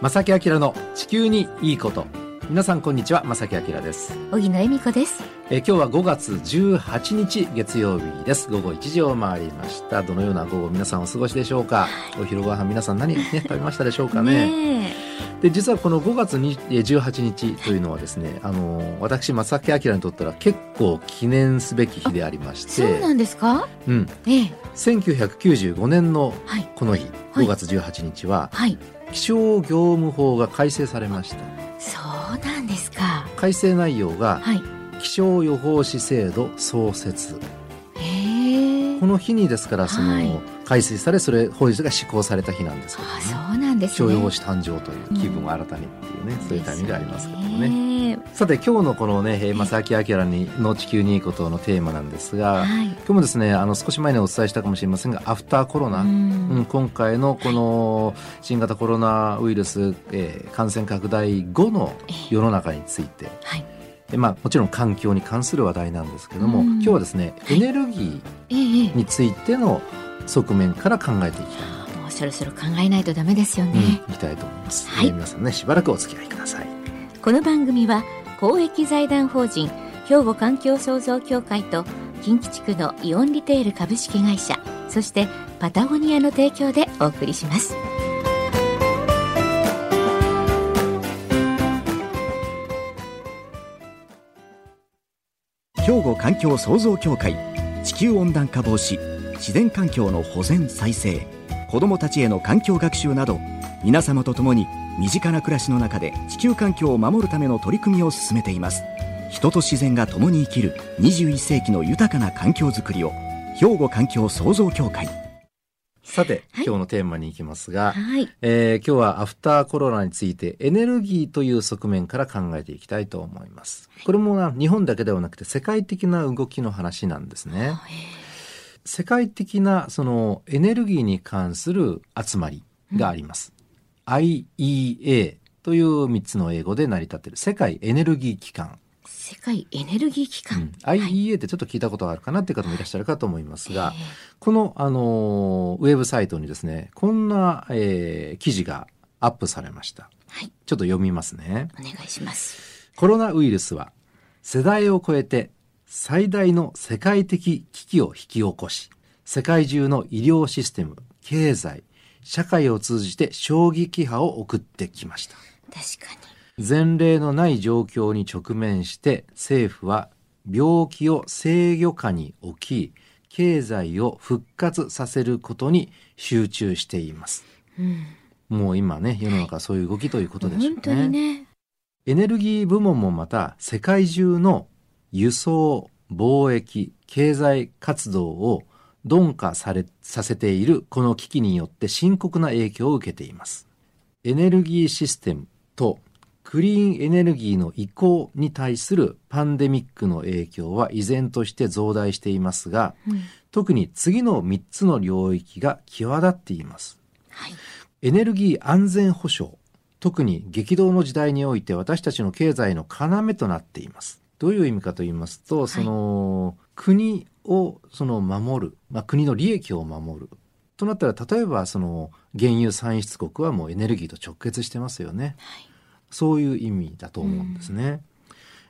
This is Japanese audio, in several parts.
正木明の地球にいいこと。皆さんこんにちは正木明です。荻野恵美子です。え今日は5月18日月曜日です。午後1時を回りました。どのような午後皆さんお過ごしでしょうか？お昼ご飯皆さん何、ね、食べましたでしょうかね？で実はこの5月に18日というのはですねあの私正木明にとったら結構記念すべき日でありまして。そうなんですか？うん。ええ。1995年のはい。この日、はい。5月18日ははい気象業務法が改正されました。そうなんですか。改正内容がはい。気象予報士制度創設。この日にですからその、はい改正されそれ法律が施行された日なんですけどね。あそうなんですね。気象予報士誕生という気分を新たにっていうね、そういうタイミングがありますけどね。ね。さて今日のこのねえー正木明にの地球にいいことのテーマなんですが、はい。今日もですねあの少し前にお伝えしたかもしれませんがアフターコロナ、ううんん今回のこの新型コロナウイルス、えー感染拡大後の世の中について、はい。でまあ、もちろん環境に関する話題なんですけども、うん。今日はですねエネルギーについての側面から考えていきたい。もうそろそろ考えないとダメですよと、ね、うんいきたいと思います、はい。えー皆さんねしばらくお付き合いください。この番組は公益財団法人兵庫環境創造協会と近畿地区のイオンリテール株式会社そしてパタゴニアの提供でお送りします。兵庫環境創造協会地球温暖化防止自然環境の保全再生子どもたちへの環境学習など皆様と共に身近な暮らしの中で地球環境を守るための取り組みを進めています。人と自然が共に生きる21世紀の豊かな環境づくりを兵庫環境創造協会。さて、はい。今日のテーマに行きますが、はい。えー今日はアフターコロナについてエネルギーという側面から考えていきたいと思います。これもな日本だけではなくて世界的な動きの話なんですね。世界的なそのエネルギーに関する集まりがあります。IEA という3つの英語で成り立っている世界エネルギー機関。世界エネルギー機関、うん IEA ってちょっと聞いたことがあるかなっていう方もいらっしゃるかと思いますが、えこの、あのーウェブサイトにですね、こんな、えー記事がアップされました。はいちょっと読みますね。お願いしますコロナウイルスは世代を超えて最大の世界的危機を引き起こし、世界中の医療システム、経済、社会を通じて衝撃波を送ってきました。確か前例のない状況に直面して政府は病気を制御下に置き経済を復活させることに集中しています。に、うん、もう今ね世の中はそういう動きということでしょうね。本当にね。エネルギー部門もまた世界中の輸送貿易経済活動を鈍化されさせているこの危機によって深刻な影響を受けています。エネルギーシステムとクリーンエネルギーの移行に対するパンデミックの影響は依然として増大していますがうん。特に次の3つの領域が際立っています。はい。エネルギー安全保障特に激動の時代において私たちの経済の要となっていますどういう意味かと言いますと、その国をその守る、まあ、国の利益を守る。となったら例えばその原油産出国はもうエネルギーと直結してますよね、そういう意味だと思うんですね、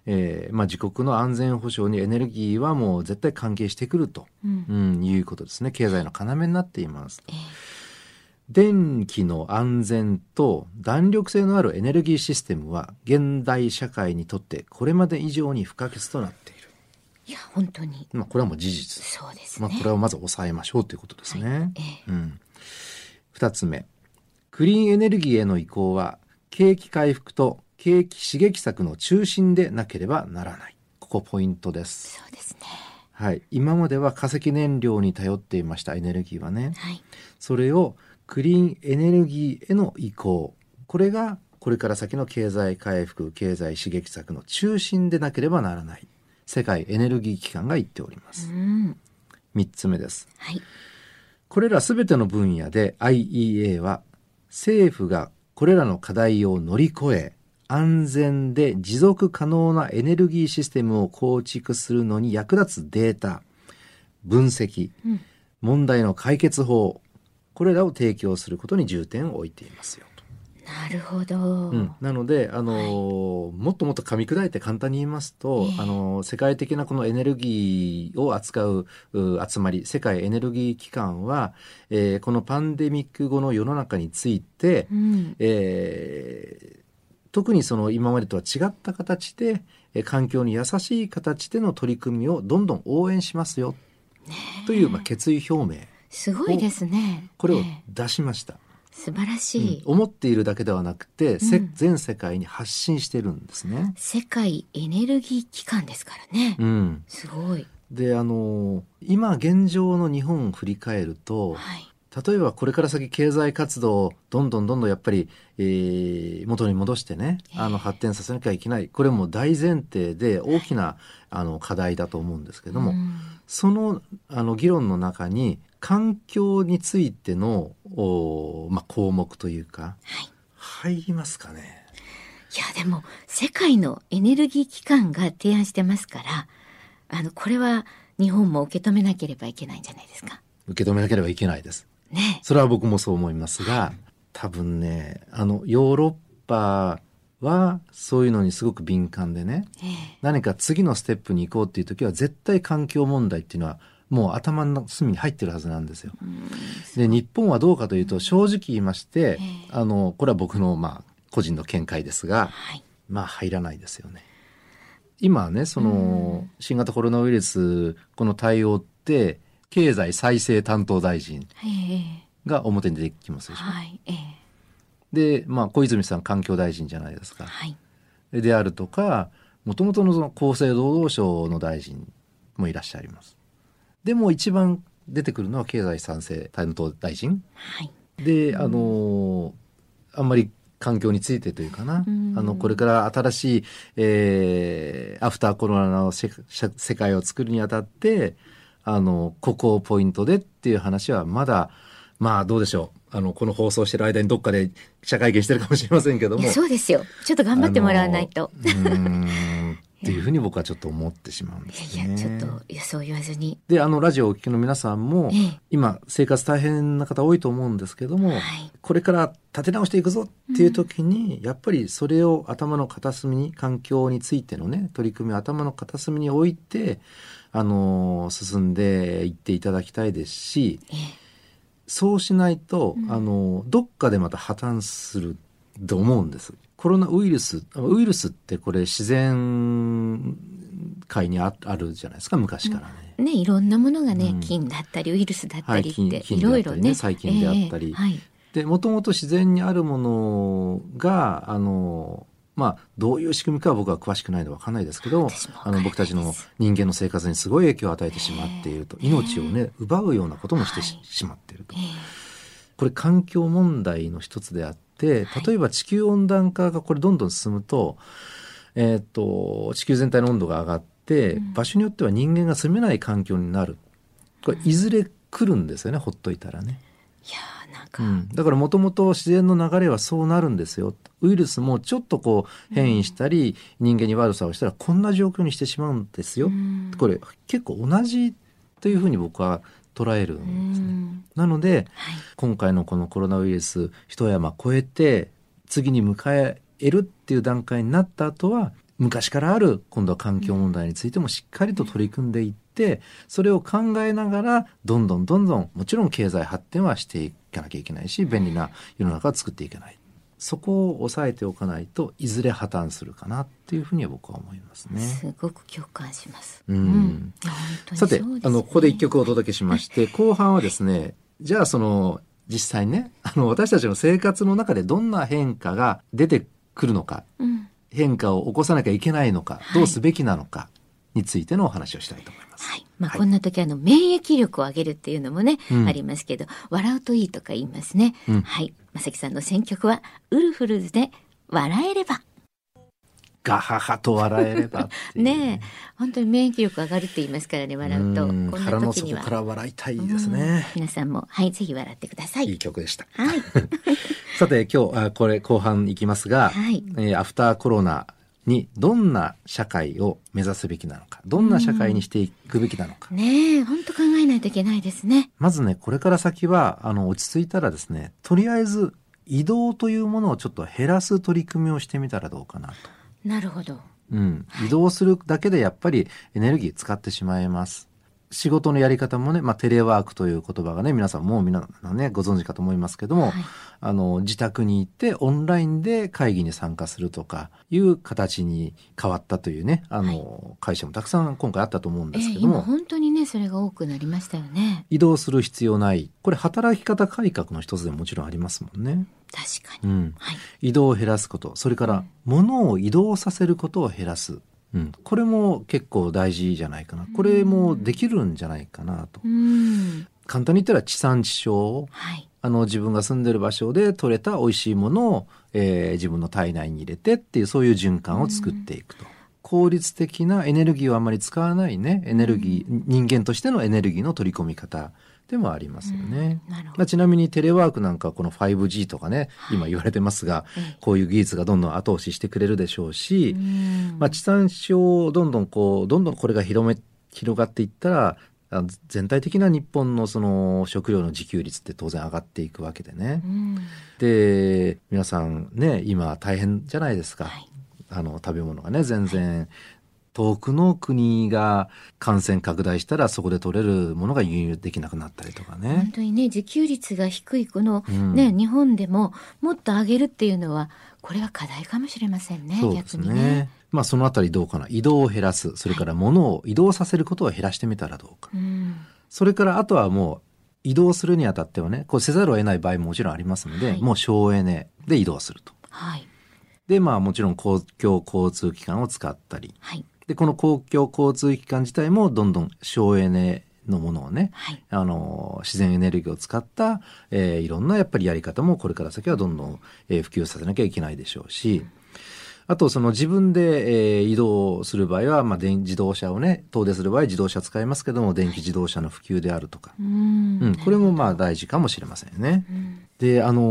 えーまあ、自国の安全保障にエネルギーはもう絶対関係してくると、うん。うん、いうことですね。経済の要になっていますええ電気の安全と弾力性のあるエネルギーシステムは現代社会にとってこれまで以上に不可欠となっている。いや本当にまあこれはもう事実。そうですね、まあこれをまず抑えましょうということですね。ええうん。二つ目。クリーンエネルギーへの移行は景気回復と景気刺激策の中心でなければならない。ここポイントです。そうですねはい。今までは化石燃料に頼っていましたエネルギーはね。はいそれをクリーンエネルギーへの移行。これがこれから先の経済回復経済刺激策の中心でなければならない。世界エネルギー機関が言っておりまうすん。3つ目です。はい。これら全ての分野で IEA は政府がこれらの課題を乗り越え安全で持続可能なエネルギーシステムを構築するのに役立つデータ分析、うん。問題の解決法これらを提供することに重点を置いていますよと。なるほど。うん、なので、あのーもっともっと噛み砕いて簡単に言いますと、ええ。あのー世界的なこのエネルギーを扱うう集まり世界エネルギー機関は、えーこのパンデミック後の世の中について、うん。えー特にその今までとは違った形で、えー環境に優しい形での取り組みをどんどん応援しますよ。という、まあ、決意表明すごいですね。これをええ出しました。素晴らしい。うん思っているだけではなくて、せうん全世界に発信してるんですね。世界エネルギー機関ですからね。うん、すごい。であの今現状の日本を振り返るとはい。例えばこれから先経済活動をどんどんどんどんやっぱり、えー元に戻してねええあの発展させなきゃいけないこれも大前提で大きなあの課題だと思うんですけども、うんそのあの議論の中に環境についての、おまあ、項目というかはい。入りますかね？いや、でも、世界のエネルギー機関が提案してますから、あの、これは日本も受け止めなければいけないんじゃないですか？受け止めなければいけないです。ね。それは僕もそう思いますが多分ねあのヨーロッパはそういうのにすごく敏感でねええ何か次のステップに行こうっていう時は絶対環境問題っていうのはもう頭の隅に入ってるはずなんですよ。うんで日本はどうかというと正直言いましてええあのこれは僕のまあ個人の見解ですがはい。まあ入らないですよね。今ねその新型コロナウイルスこの対応って経済再生担当大臣ええが表に出てきますでしょ。はい。ええで、まあ、小泉さん環境大臣じゃないですか。はい。であるとか、もともとのその厚生労働省の大臣もいらっしゃいます。でも一番出てくるのは経済再生担当大臣。はい。で、あの、あんまり環境についてというかな、うんあの、これから新しい、えーアフターコロナのせ世世界を作るにあたって、あの、ここをポイントでっていう話はまだ、まあどうでしょう。あの、この放送してる間にどっかで記者会見してるかもしれませんけども。そうですよ。ちょっと頑張ってもらわないと。っていうふうに僕はちょっと思ってしまうんですね。いやいや、ちょっと、いや、そう言わずに。で、あの、ラジオをお聞きの皆さんも、ええ今、生活大変な方多いと思うんですけども、はい。これから立て直していくぞっていう時に、やっぱりそれを頭の片隅に、環境についてのね、取り組みを頭の片隅に置いて、あのー進んでいっていただきたいですし、ええそうしないと、うんあの、どっかでまた破綻すると思うんです。コロナウイルス、ウイルスってこれ自然界にああるじゃないですか、昔からね。ね、いろんなものがね、うん。菌だったり、ウイルスだったりって、はい菌いろいろね。細菌であったり。ええはい。で、もともと自然にあるものが、あの、まあ、どういう仕組みかは僕は詳しくないのでわかんないですけどあの僕たちの人間の生活にすごい影響を与えてしまっていると、ええ。命をね奪うようなこともしてし,、はい。まっていると。ええこれ環境問題の一つであってはい。例えば地球温暖化がこれどんどん進むと,、えー、と地球全体の温度が上がって、うん。場所によっては人間が住めない環境になる。これいずれ来るんですよねほっといたらね。いやーなんか、うん、だからもともと自然の流れはそうなるんですよ。ウイルスもちょっとこう変異したり、人間に悪さをしたらこんな状況にしてしまうんですよ、うん。これ結構同じというふうに僕は捉えるんですね。うんなのではい。今回のこのコロナウイルス一山越えて次に迎えるっていう段階になった後は昔からある今度は環境問題についてもしっかりと取り組んでいってそれを考えながらどんどんどんどんもちろん経済発展はしていかなきゃいけないし便利な世の中を作っていけないそこを抑えておかないといずれ破綻するかなっていうふうには僕は思いますね。すごく共感します。さて、あの、ここで一曲お届けしまして、後半はですね、じゃあその、実際ね、あの、私たちの生活の中でどんな変化が出てくるのか、うん。変化を起こさなきゃいけないのか、はいどうすべきなのかについてのお話をしたいと思います。はい。まあ、はいこんな時あの、免疫力を上げるっていうのもね、うんありますけど、笑うといいとか言いますね。うんはい。まさきさんの選曲は、ウルフルズで、笑えれば。ガハハと笑えればねえ、本当に免疫力上がるって言いますからね、笑うと。こうんんな時には。底から笑いたいですうんね。皆さんも、はい、ぜひ笑ってください。いい曲でした。はい。さて、今日、あこれ後半いきますが、はい。えーアフターコロナにどんな社会を目指すべきなのか、どんな社会にしていくべきなのか。ねえ、本当考えないといけないですね。まずね、これから先は、あの、落ち着いたらですね、とりあえず移動というものをちょっと減らす取り組みをしてみたらどうかなと。なるほど。うん、移動するだけでやっぱりエネルギー使ってしまいます。仕事のやり方もね、まあ、テレワークという言葉がね、皆さんもうみんなね、ご存知かと思いますけども、はいあの、自宅に行ってオンラインで会議に参加するとかいう形に変わったというね、あの、会社もたくさん今回あったと思うんええですけども、今本当にねそれが多くなりましたよね。移動する必要ない。これ働き方改革の一つでももちろんありますもんね。確かに。うん。はい。移動を減らすこと、それから物を移動させることを減らす。うん、これも結構大事じゃないかな。これもできるんじゃないかなとう。ん。簡単に言ったら地産地消。はい。あの自分が住んでる場所で採れた美味しいものを、えー自分の体内に入れてっていうそういう循環を作っていくと。効率的なエネルギーをあまり使わないね、エネルギー、人間としてのエネルギーの取り込み方でもありますよね。なるほど。まあ、ちなみにテレワークなんかこの 5G とかね、今言われてますが、ええ。こういう技術がどんどん後押ししてくれるでしょうし、うん。まあ、地産地消をどんどんこう、どんどんこれが広め、広がっていったら、あ全体的な日本のその食料の自給率って当然上がっていくわけでね。う。ん。で、皆さんね、今大変じゃないですか。はい。あの、食べ物がね、全然、遠くの国が感染拡大したらそこで取れるものが輸入できなくなったりとか本ね。当にね自給率が低いこの、うんね日本でももっと上げるっていうのはこれは課題かもしれませんねそうです逆にね。ね。まあそのあたりどうかな。移動を減らす。それから物を移動させることを減らしてみたらどうか。うんそれからあとはもう移動するにあたってはね、こうせざるを得ない場合ももちろんありますので、はいもう省エネで移動すると。はいで、まあもちろん公共交通機関を使ったり。はいで、この公共交通機関自体もどんどん省エネのものをね、はい。あの、自然エネルギーを使った、えーいろんなやっぱりやり方もこれから先はどんどん、えー普及させなきゃいけないでしょうし、あとその自分で、えー移動する場合は、まあ電自動車をね、遠出する場合自動車使いますけども、電気自動車の普及であるとか、うん。うん、これもまあ大事かもしれませんね。うん。で、あの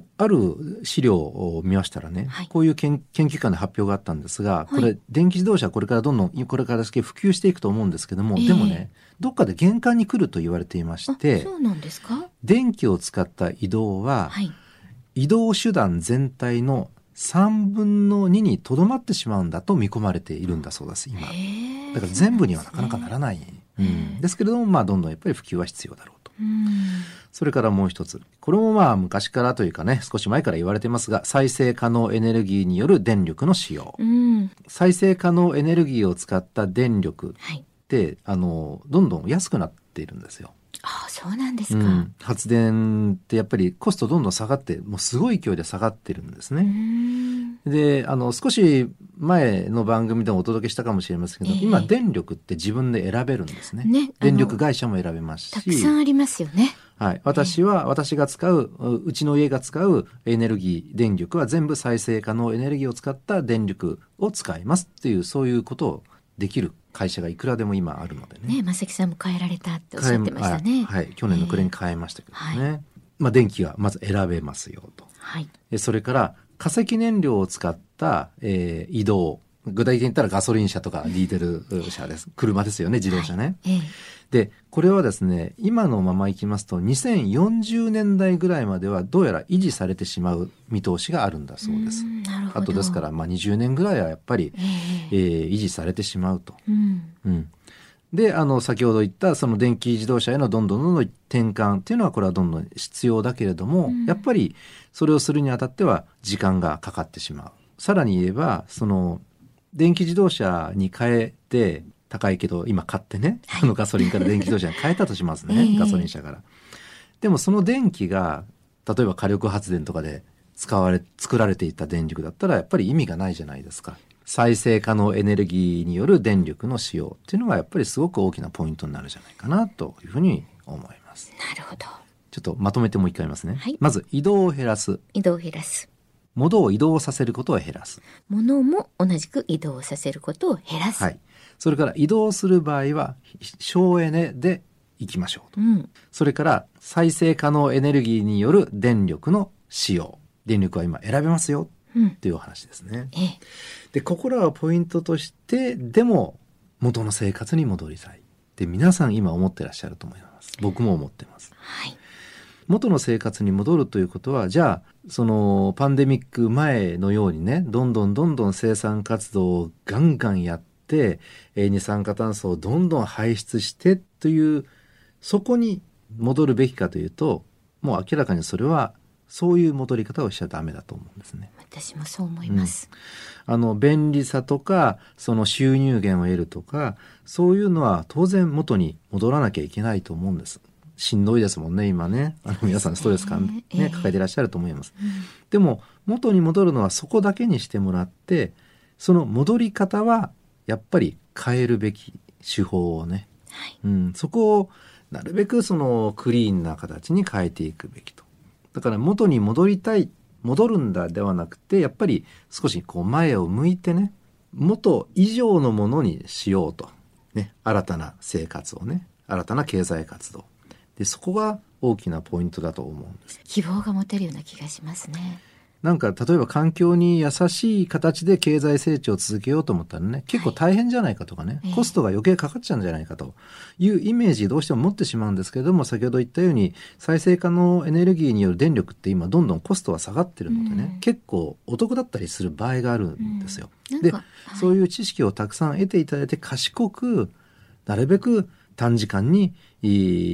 ーある資料を見ましたらね、はい。こういう研研究機関で発表があったんですが、こはれ、電気自動車これからどんどん、これから先普及していくと思うんですけども、ええ。でもね、どっかで限界に来ると言われていましあてそ、うなんですか？電気を使った移動は、はい。移動手段全体の3分の2にとどまってしまうんだと見込まれているんだそうです、今。だから全部にはなかなかならない。うん、ですけれども、まあ、どんどんやっぱり普及は必要だろうと。うんそれからもう一つ。これもまあ昔からというかね、少し前から言われてますが、再生可能エネルギーによる電力の使用。うん再生可能エネルギーを使った電力っはいて、あの、どんどん安くなっているんですよ。あそうなんですか、うん、発電ってやっぱりコストどんどん下がって、もうすごい勢いで下がってるんですうね。んで、あの、少し前の番組でもお届けしたかもしれませんけど、ええ今電力って自分で選べるんですね。ね電力会社も選べますし。たくさんありますよねはい。私は、私が使う、ううちの家が使うエネルギー、電力は全部再生可能エネルギーを使った電力を使いますっていう、そういうことをできる会社がいくらでも今あるのでね。ね正木さんも変えられたっておっしゃってましたねはい。去年の暮れに変えましたけどね。はまあ、電気はまず選べますよと。はいえそれから、化石燃料を使った、えー移動。具体的に言ったらガソリン車とかディーゼル車です。車ですよね、自動車ね。ええで、これはですね、今のままいきますと、2040年代ぐらいまではどうやら維持されてしまう見通しがあるんだそうですあとですから、まあ20年ぐらいはやっぱり、えええー維持されてしまうと。うんうん。で、あの、先ほど言った、その電気自動車へのどんどんどんどん転換っていうのは、これはどんどん必要だけれども、うんやっぱり、それをするにあたっては、時間がかかってしまう。さらに言えば、その、電気自動車に変えて、高いけど、今買ってね、はいあのガソリンから電気自動車に 変えたとしますね、ええガソリン車から。でも、その電気が、例えば火力発電とかで使われ、作られていた電力だったら、やっぱり意味がないじゃないですか。再生可能エネルギーによる電力の使用っていうのがやっぱりすごく大きなポイントになるんじゃないかなというふうに思います。なるほどちょっとまとめてもう一回言いますね。はいまず移動を減らす。移動を減らす物を移動させることを減らす。物も同じく移動させることを減らす、はい。それから移動する場合は省エネで行きましょうと。うんそれから再生可能エネルギーによる電力の使用。電力は今選べますようんっていうお話ですね。ええで、ここらはポイントとして、でも元の生活に戻りたい。で、皆さん今思ってらっしゃると思います。僕も思ってます。はい元の生活に戻るということは、じゃあ、そのパンデミック前のようにね、どんどんどんどん生産活動をガンガンやって、二酸化炭素をどんどん排出してという、そこに戻るべきかというと、もう明らかにそれはそういう戻り方をしちゃダメだと思うんですね。私もそう思います。うん、あの便利さとかその収入源を得るとかそういうのは当然元に戻らなきゃいけないと思うんです。しんどいですもんね今ねあの皆さんストレス感ね、えー、抱えていらっしゃると思います。うん、でも元に戻るのはそこだけにしてもらってその戻り方はやっぱり変えるべき手法をね、はい、うん、そこをなるべくそのクリーンな形に変えていくべきと。だから元に戻りたい、戻るんだではなくて、やっぱり少しこう前を向いてね、元以上のものにしようと。ね、新たな生活をね、新たな経済活動。で、そこが大きなポイントだと思うんです。希望が持てるような気がしますね。なんか例えば環境に優しい形で経済成長を続けようと思ったらね結構大変じゃないかとかね、はい、コストが余計かかっちゃうんじゃないかというイメージどうしても持ってしまうんですけれども先ほど言ったように再生可能エネルギーによる電力って今どんどんコストは下がってるのでね、うん、結構お得だったりする場合があるんですよ。うん、で、はい、そういう知識をたくさん得ていただいて賢くなるべく短時間に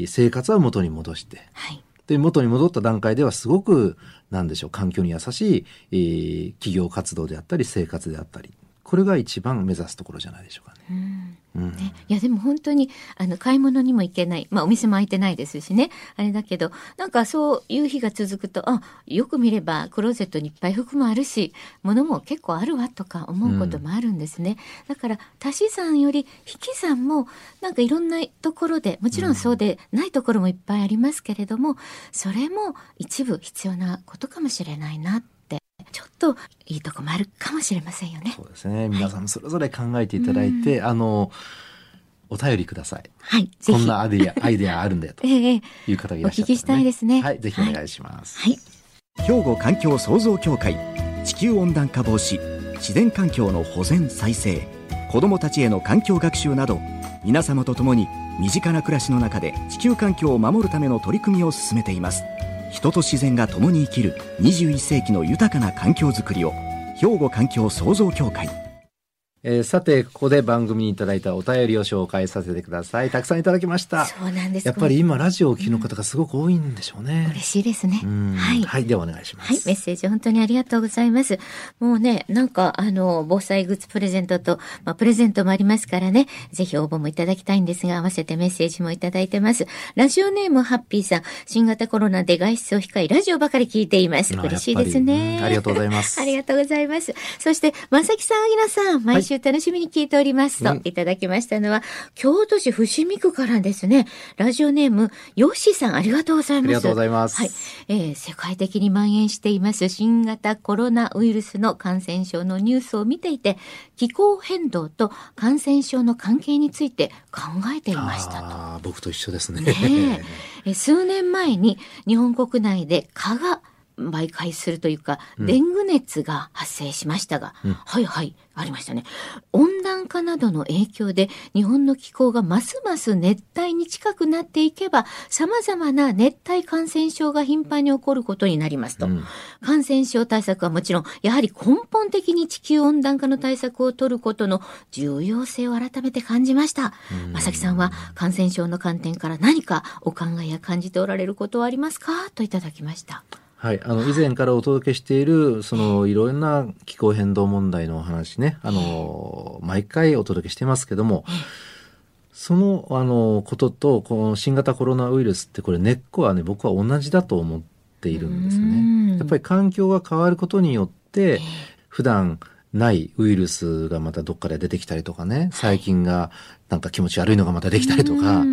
生活は元に戻して、はい。で、元に戻った段階ではすごく、なんでしょう、環境に優しい、えー、企業活動であったり、生活であったり、これが一番目指すところじゃないでしょうかね。うん。うん、ね、いやでも本当にあの買い物にも行けない、まあ、お店も開いてないですしね。あれだけどなんかそういう日が続くとあよく見ればクローゼットにいっぱい服もあるし物も結構あるわとか思うこともあるんですね、うん、だから足し算より引き算もなんかいろんなところでもちろんそうでないところもいっぱいありますけれども、それも一部必要なことかもしれないなってちょっといいとこもあるかもしれませんよね。そうですね。皆さんそれぞれ考えていただいて、はい、あの、お便りください。はい。こんなアイディア、アイデアあるんだよという方がいらっしゃる、ね、お聞きしたいですね。はい。ぜひお願いします。はい。兵庫環境創造協会地球温暖化防止自然環境の保全再生子どもたちへの環境学習など皆様と共に身近な暮らしの中で地球環境を守るための取り組みを進めています人と自然が共に生きる21世紀の豊かな環境づくりを兵庫環境創造協会えー、さて、ここで番組にいただいたお便りを紹介させてください。たくさんいただきました。そうなんです。やっぱり今、ラジオを聴きの方がすごく多いんでしょうね。うん、嬉しいですね。はい。はい、ではお願いします。はい、メッセージ本当にありがとうございます。もうね、なんか、あの、防災グッズプレゼントと、まあ、プレゼントもありますからね、ぜひ応募もいただきたいんですが、合わせてメッセージもいただいてます。ラジオネームハッピーさん、新型コロナで外出を控え、ラジオばかり聞いています。嬉しいですね、ありがとうございます。ありがとうございます。そして、まさきさん、あぎなさん、毎週楽しみに聞いて、ておりますと、いただきましたのは、京都市伏見区からですね、ラジオネーム、ヨッシーさん、ありがとうございます。ありがとうございます。はい。えー、世界的に蔓延しています新型コロナウイルスの感染症のニュースを見ていて、気候変動と感染症の関係について考えていましたと。僕と一緒ですね。ねえ数年前に日本国内で蚊が媒介するというか、うん、デング熱が発生しましたが、うん、はいはい、ありましたね。温暖化などの影響で日本の気候がますます熱帯に近くなっていけば、様々な熱帯感染症が頻繁に起こることになりますと。うん、感染症対策はもちろん、やはり根本的に地球温暖化の対策を取ることの重要性を改めて感じました。まさきさんは感染症の観点から何かお考えや感じておられることはありますか？といただきました。はい、あの以前からお届けしているそのいろんな気候変動問題のお話ね、あの毎回お届けしてますけども、そのあのこととこの新型コロナウイルスってこれ根っこはね僕は同じだと思っているんですね。やっぱり環境が変わることによって普段ないウイルスがまたどっかで出てきたりとかね、細菌がなんか気持ち悪いのがまたできたりとか。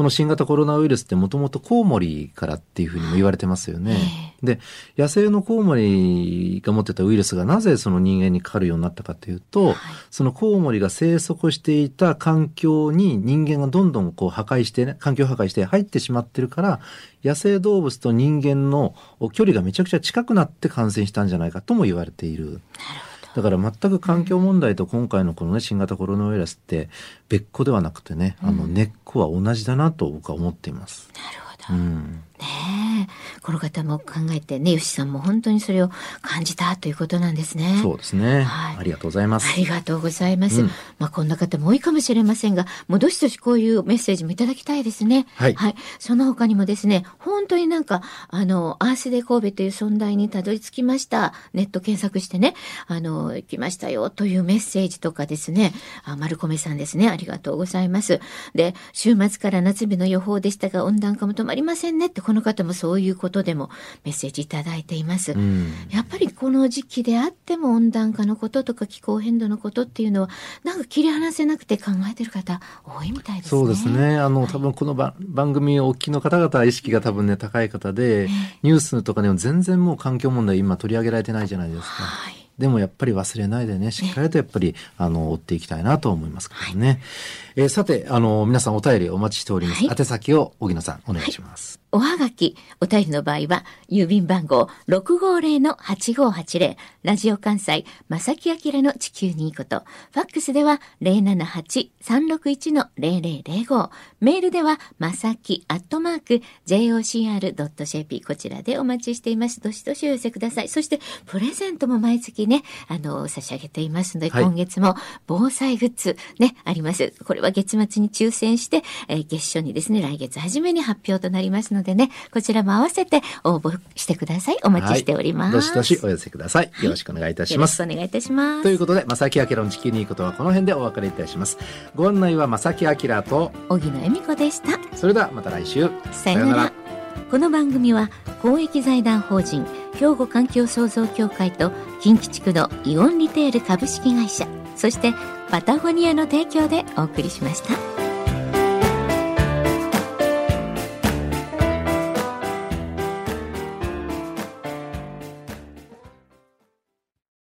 この新型コロナウイルスってもともとコウモリからっていうふうにも言われてますよね。で、野生のコウモリが持ってたウイルスがなぜその人間にかかるようになったかというと、はい、そのコウモリが生息していた環境に人間がどんどんこう破壊してね、環境破壊して入ってしまってるから、野生動物と人間の距離がめちゃくちゃ近くなって感染したんじゃないかとも言われている。なるほど。だから全く環境問題と今回のこのね、新型コロナウイルスって別個ではなくてね、あの根っこは同じだなと僕は思っています。なるほど。うん、ねねこの方も考えてね吉さんも本当にそれを感じたということなんですね。そうですね、はい。ありがとうございます。ありがとうございます。うん。まあこんな方も多いかもしれませんが、もうどしどしこういうメッセージもいただきたいですね。はい。その他にもですね、本当になんか、あの、アースデ神戸という存在にたどり着きました。ネット検索してね、あの、行きましたよというメッセージとかですね、あ、丸米さんですね、ありがとうございます。で、週末から夏日の予報でしたが、温暖化も止まりませんねって、この方もそういうことでもメッセージいただいています。うんやっぱりこの時期であっても温暖化のこととか気候変動のことっていうのはなんか切り離せなくて考えてる方多いみたいですね。そうですね。あの、はい多分この番番組をお聞きの方々は意識が多分ね、高い方で、ニュースとかでも全然もう環境問題今取り上げられてないじゃないですか。はい。でもやっぱり忘れないでね、しっかりとやっぱり、あの、追っていきたいなと思いますけどね。えーさて、あの、皆さんお便りお待ちしております。はい宛先を、荻野さん、お願いします。おはがき、お便りの場合は、郵便番号650-8580、ラジオ関西、正木明の地球にいいこと、ファックスでは078-361-0005、メールでは、まさきアットマーク、jocr.jp、こちらでお待ちしています。どしどしお寄せください。そして、プレゼントも毎月ね、あの、差し上げていますので、はい今月も防災グッズね、あります。これは月末に抽選して、えー月初にですね、来月初めに発表となりますのでね、こちらも合わせて応募してください。お待ちしております。はいどしどしお寄せください。よろしくお願いいたします。よろしくお願いいたします。ということで、正木明の地球にいいことはこの辺でお別れいたします。ご案内は正木明と、荻野恵美子でした。それではまた来週。さようなら。この番組は公益財団法人兵庫環境創造協会と近畿地区のイオンリテール株式会社そしてパタゴニアの提供でお送りしました。